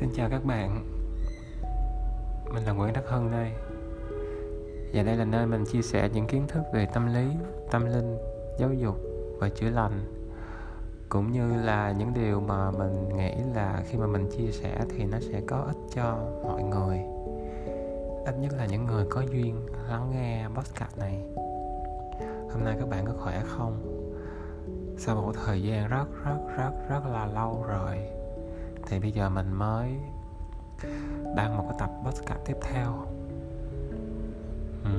Xin chào các bạn. Mình là Nguyễn Đắc Hân đây. Và đây là nơi mình chia sẻ những kiến thức về tâm lý, tâm linh, giáo dục và chữa lành Cũng như là những điều mà mình nghĩ là khi mà mình chia sẻ thì nó sẽ có ích cho mọi người. Ít nhất là những người có duyên lắng nghe podcast này. Hôm nay các bạn có khỏe không? Sau một thời gian rất rất rất rất là lâu rồi thì bây giờ mình mới đăng một cái tập podcast tiếp theo ừ.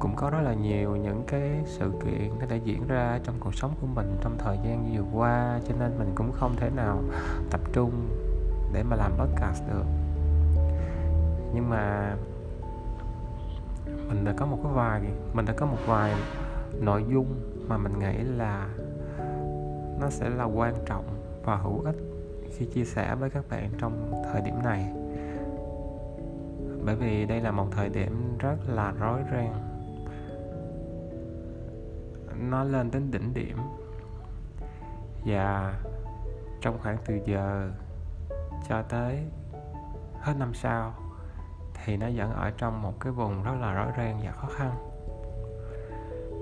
cũng có rất là nhiều những cái sự kiện nó đã diễn ra trong cuộc sống của mình trong thời gian vừa qua, cho nên mình cũng không thể nào tập trung để mà làm podcast được nhưng mà mình đã có một cái vài, mình đã có một vài nội dung mà mình nghĩ là nó sẽ là quan trọng và hữu ích khi chia sẻ với các bạn trong thời điểm này. Bởi vì đây là một thời điểm rất là rối ren. Nó lên đến đỉnh điểm. Và trong khoảng từ giờ cho tới hết năm sau thì nó vẫn ở trong một cái vùng rất là rối ren và khó khăn.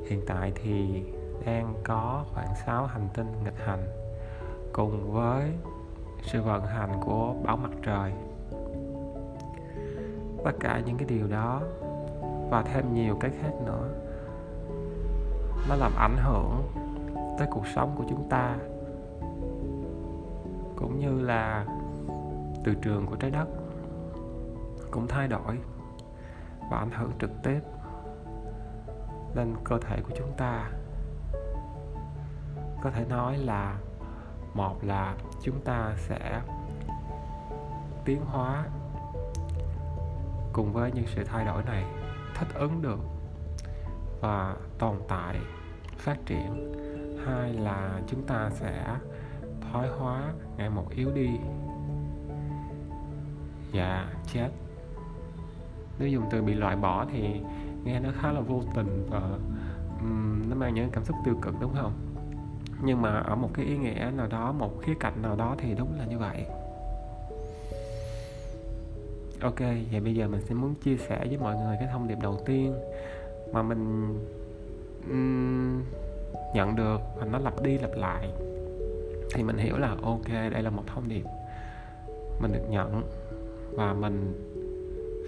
Hiện tại thì đang có khoảng 6 hành tinh nghịch hành cùng với sự vận hành của bão mặt trời. Tất cả những cái điều đó, và thêm nhiều cái khác nữa, nó làm ảnh hưởng tới cuộc sống của chúng ta, cũng như là từ trường của trái đất cũng thay đổi và ảnh hưởng trực tiếp lên cơ thể của chúng ta. Có thể nói là một là chúng ta sẽ tiến hóa cùng với những sự thay đổi này thích ứng được và tồn tại phát triển. Hai là chúng ta sẽ thoái hóa ngày một yếu đi và chết. Nếu dùng từ bị loại bỏ thì nghe nó khá là vô tình và um, nó mang những cảm xúc tiêu cực đúng không? Nhưng mà ở một cái ý nghĩa nào đó một khía cạnh nào đó thì đúng là như vậy. Ok vậy bây giờ mình sẽ muốn chia sẻ với mọi người cái thông điệp đầu tiên mà mình um, nhận được và nó lặp đi lặp lại. Thì mình hiểu là ok đây là một thông điệp mình được nhận và mình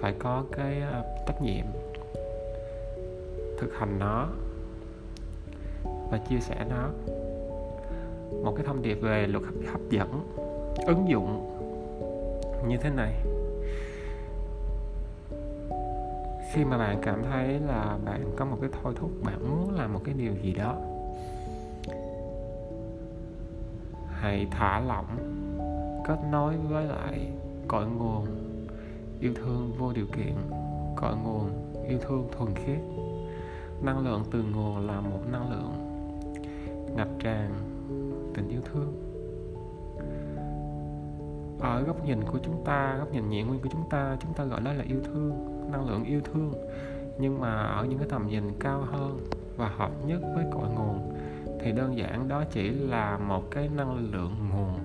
phải có cái uh, trách nhiệm thực hành nó và chia sẻ nó một cái thông điệp về luật hấp dẫn, ứng dụng như thế này. Khi mà bạn cảm thấy là bạn có một cái thôi thúc, bạn muốn làm một cái điều gì đó, hãy thả lỏng, kết nối với lại cội nguồn yêu thương vô điều kiện, cội nguồn yêu thương thuần khiết. Năng lượng từ nguồn là một năng lượng ngập tràn tình yêu thương. Ở góc nhìn của chúng ta, góc nhìn nhẹ nguyên của chúng ta chúng ta gọi đó là yêu thương, năng lượng yêu thương. Nhưng mà ở những cái tầm nhìn cao hơn và hợp nhất với cội nguồn thì đơn giản đó chỉ là một cái năng lượng nguồn.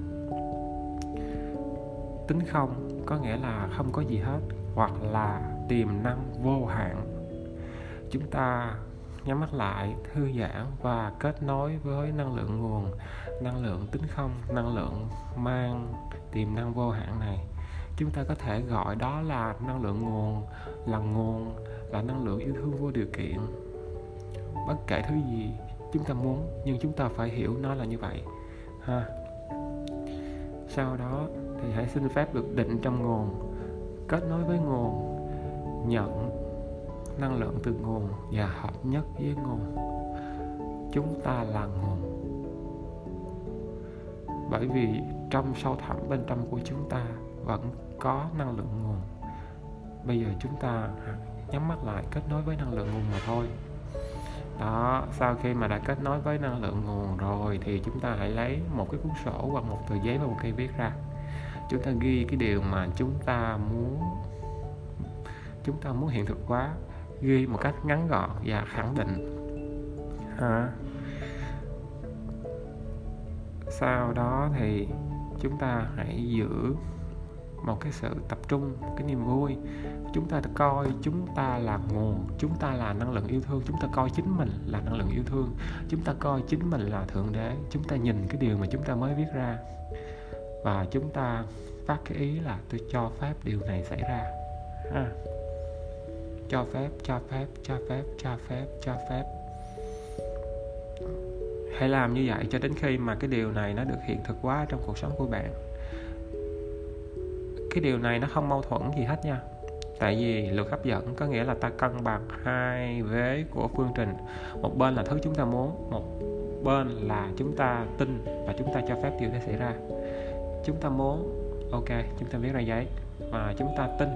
Tính không có nghĩa là không có gì hết, hoặc là tiềm năng vô hạn. Chúng ta nhắm mắt lại, thư giãn và kết nối với năng lượng nguồn, năng lượng tính không, năng lượng mang tiềm năng vô hạn này. Chúng ta có thể gọi đó là năng lượng nguồn, là nguồn, là năng lượng yêu thương vô điều kiện. Bất kể thứ gì chúng ta muốn, nhưng chúng ta phải hiểu nó là như vậy. Ha. Sau đó thì hãy xin phép được định trong nguồn, kết nối với nguồn, nhận năng lượng từ nguồn và hợp nhất với nguồn. Chúng ta là nguồn. Bởi vì trong sâu thẳm bên trong của chúng ta vẫn có năng lượng nguồn. Bây giờ chúng ta nhắm mắt lại, kết nối với năng lượng nguồn mà thôi. Đó, sau khi mà đã kết nối với năng lượng nguồn rồi thì chúng ta hãy lấy một cái cuốn sổ hoặc một tờ giấy và một cây viết ra. Chúng ta ghi cái điều mà chúng ta muốn, chúng ta muốn hiện thực hóa ghi một cách ngắn gọn và khẳng định. Ha sau đó thì chúng ta hãy giữ một cái sự tập trung một cái niềm vui. Chúng ta coi chúng ta là nguồn chúng ta là năng lượng yêu thương. Chúng ta coi chính mình là năng lượng yêu thương. Chúng ta coi chính mình là thượng đế. Chúng ta nhìn cái điều mà chúng ta mới viết ra. Và chúng ta phát cái ý là tôi cho phép điều này xảy ra. Ha cho phép cho phép cho phép cho phép cho phép. Hãy làm như vậy cho đến khi mà cái điều này nó được hiện thực hóa trong cuộc sống của bạn. Cái điều này nó không mâu thuẫn gì hết nha. Tại vì luật hấp dẫn có nghĩa là ta cân bằng hai vế của phương trình. Một bên là thứ chúng ta muốn, một bên là chúng ta tin và chúng ta cho phép điều đó xảy ra. Chúng ta muốn, ok, chúng ta viết ra giấy. Và chúng ta tin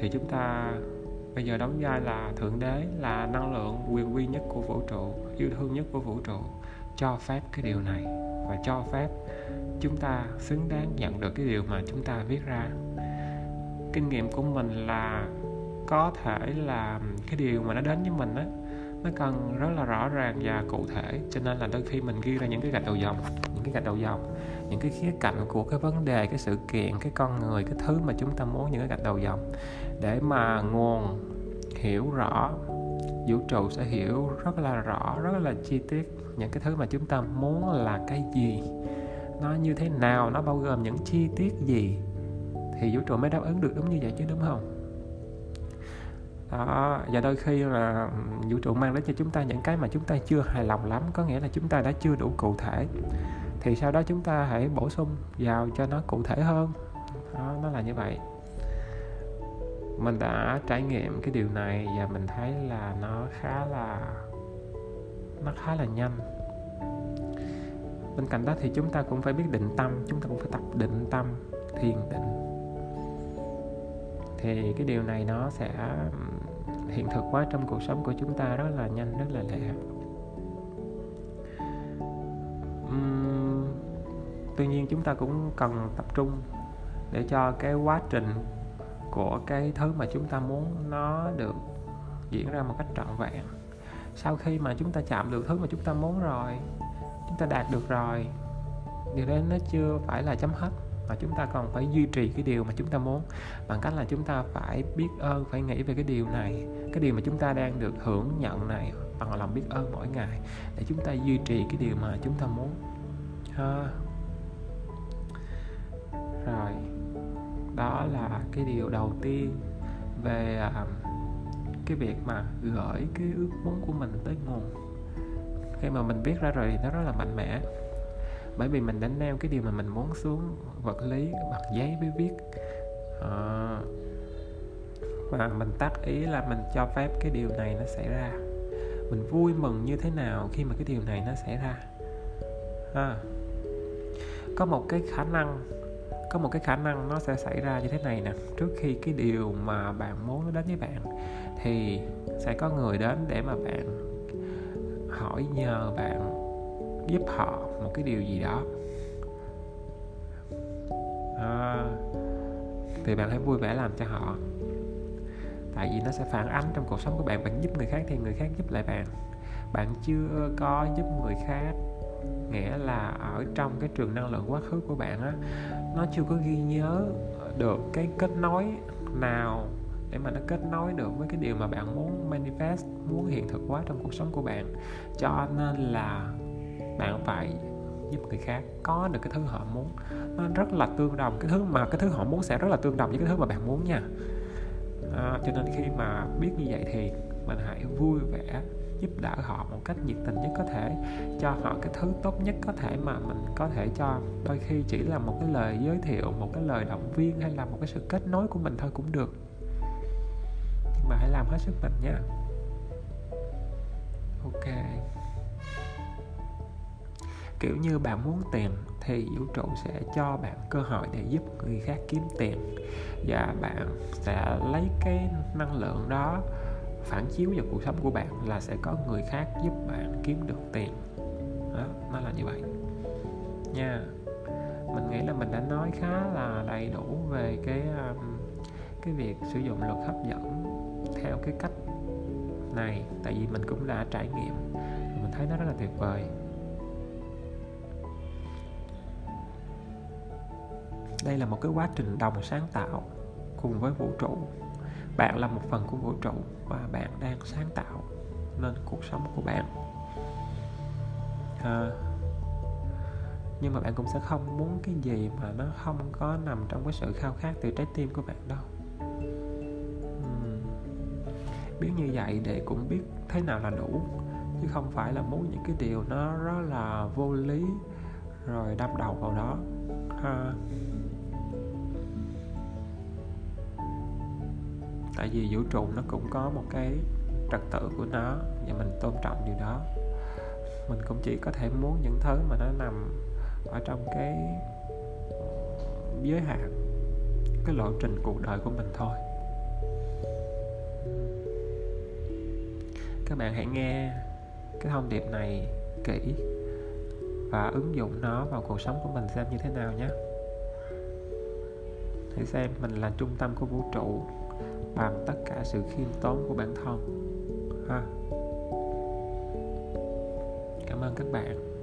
thì chúng ta bây giờ đóng vai là thượng đế, là năng lượng quyền uy nhất của vũ trụ, yêu thương nhất của vũ trụ. Cho phép cái điều này và cho phép chúng ta xứng đáng nhận được cái điều mà chúng ta viết ra. Kinh nghiệm của mình là có thể là cái điều mà nó đến với mình á, nó cần rất là rõ ràng và cụ thể, cho nên là đôi khi mình ghi ra những cái gạch đầu dòng cái gạch đầu dòng những cái khía cạnh của cái vấn đề, cái sự kiện, cái con người, cái thứ mà chúng ta muốn những cái gạch đầu dòng để mà nguồn hiểu rõ, vũ trụ sẽ hiểu rất là rõ, rất là chi tiết những cái thứ mà chúng ta muốn là cái gì. Nó như thế nào, nó bao gồm những chi tiết gì thì vũ trụ mới đáp ứng được, đúng như vậy chứ, đúng không? Đó, và đôi khi là vũ trụ mang đến cho chúng ta những cái mà chúng ta chưa hài lòng lắm, có nghĩa là chúng ta đã chưa đủ cụ thể thì sau đó chúng ta hãy bổ sung vào cho nó cụ thể hơn. Đó, nó là như vậy. Mình đã trải nghiệm cái điều này và mình thấy là nó khá là nó khá là nhanh. Bên cạnh đó thì chúng ta cũng phải biết định tâm chúng ta cũng phải tập định tâm thiền định. Thì cái điều này nó sẽ hiện thực hóa trong cuộc sống của chúng ta rất là nhanh rất là lẹ. Tuy nhiên chúng ta cũng cần tập trung để cho cái quá trình của cái thứ mà chúng ta muốn nó được diễn ra một cách trọn vẹn sau khi mà chúng ta chạm được thứ mà chúng ta muốn rồi chúng ta đạt được rồi điều đấy nó chưa phải là chấm hết mà chúng ta còn phải duy trì cái điều mà chúng ta muốn bằng cách là chúng ta phải biết ơn phải nghĩ về cái điều này cái điều mà chúng ta đang được hưởng nhận này bằng lòng biết ơn mỗi ngày để chúng ta duy trì cái điều mà chúng ta muốn ha đó là cái điều đầu tiên về à, cái việc mà gửi cái ước muốn của mình tới nguồn. Khi mà mình viết ra rồi thì nó rất là mạnh mẽ. Bởi vì mình đã nêu cái điều mà mình muốn xuống vật lý mặt giấy với viết. À, và mình tác ý là mình cho phép cái điều này nó xảy ra. Mình vui mừng như thế nào khi mà cái điều này nó xảy ra? À, có một cái khả năng có một cái khả năng nó sẽ xảy ra như thế này nè. Trước khi cái điều mà bạn muốn nó đến với bạn thì sẽ có người đến để mà bạn hỏi nhờ bạn giúp họ một cái điều gì đó. À, thì bạn hãy vui vẻ làm cho họ. Tại vì nó sẽ phản ánh trong cuộc sống của bạn bạn giúp người khác thì người khác giúp lại bạn. Bạn chưa có giúp người khác nghĩa là ở trong cái trường năng lượng quá khứ của bạn á nó chưa có ghi nhớ được cái kết nối nào để mà nó kết nối được với cái điều mà bạn muốn manifest muốn hiện thực hóa trong cuộc sống của bạn. Cho nên là bạn phải giúp người khác có được cái thứ họ muốn. Nó rất là tương đồng. Cái thứ mà cái thứ họ muốn sẽ rất là tương đồng với cái thứ mà bạn muốn nha. À, cho nên khi mà biết như vậy thì mình hãy vui vẻ giúp đỡ họ một cách nhiệt tình nhất có thể, cho họ cái thứ tốt nhất có thể mà mình có thể cho. Đôi khi chỉ là một cái lời giới thiệu, một cái lời động viên hay là một cái sự kết nối của mình thôi cũng được. Nhưng mà hãy làm hết sức mình nha. Ok. Kiểu như bạn muốn tiền thì vũ trụ sẽ cho bạn cơ hội để giúp người khác kiếm tiền. Và bạn sẽ lấy cái năng lượng đó phản chiếu vào cuộc sống của bạn là sẽ có người khác giúp bạn kiếm được tiền. Đó, nó là như vậy. Nha mình nghĩ là mình đã nói khá là đầy đủ về cái um, cái việc sử dụng luật hấp dẫn theo cái cách này. Tại vì mình cũng đã trải nghiệm mình thấy nó rất là tuyệt vời. Đây là một cái quá trình đồng sáng tạo cùng với vũ trụ bạn là một phần của vũ trụ và bạn đang sáng tạo nên cuộc sống của bạn à, nhưng mà bạn cũng sẽ không muốn cái gì mà nó không có nằm trong cái sự khao khát từ trái tim của bạn đâu uhm. biết như vậy để cũng biết thế nào là đủ chứ không phải là muốn những cái điều nó rất là vô lý rồi đâm đầu vào đó ha tại vì vũ trụ nó cũng có một cái trật tự của nó và mình tôn trọng điều đó. Mình cũng chỉ có thể muốn những thứ mà nó nằm ở trong cái ờ, giới hạn, cái lộ trình cuộc đời của mình thôi. Các bạn hãy nghe cái thông điệp này kỹ và ứng dụng nó vào cuộc sống của mình xem như thế nào nhé. Hãy xem mình là trung tâm của vũ trụ bằng tất cả sự khiêm tốn của bản thân. Ha. Cảm ơn các bạn.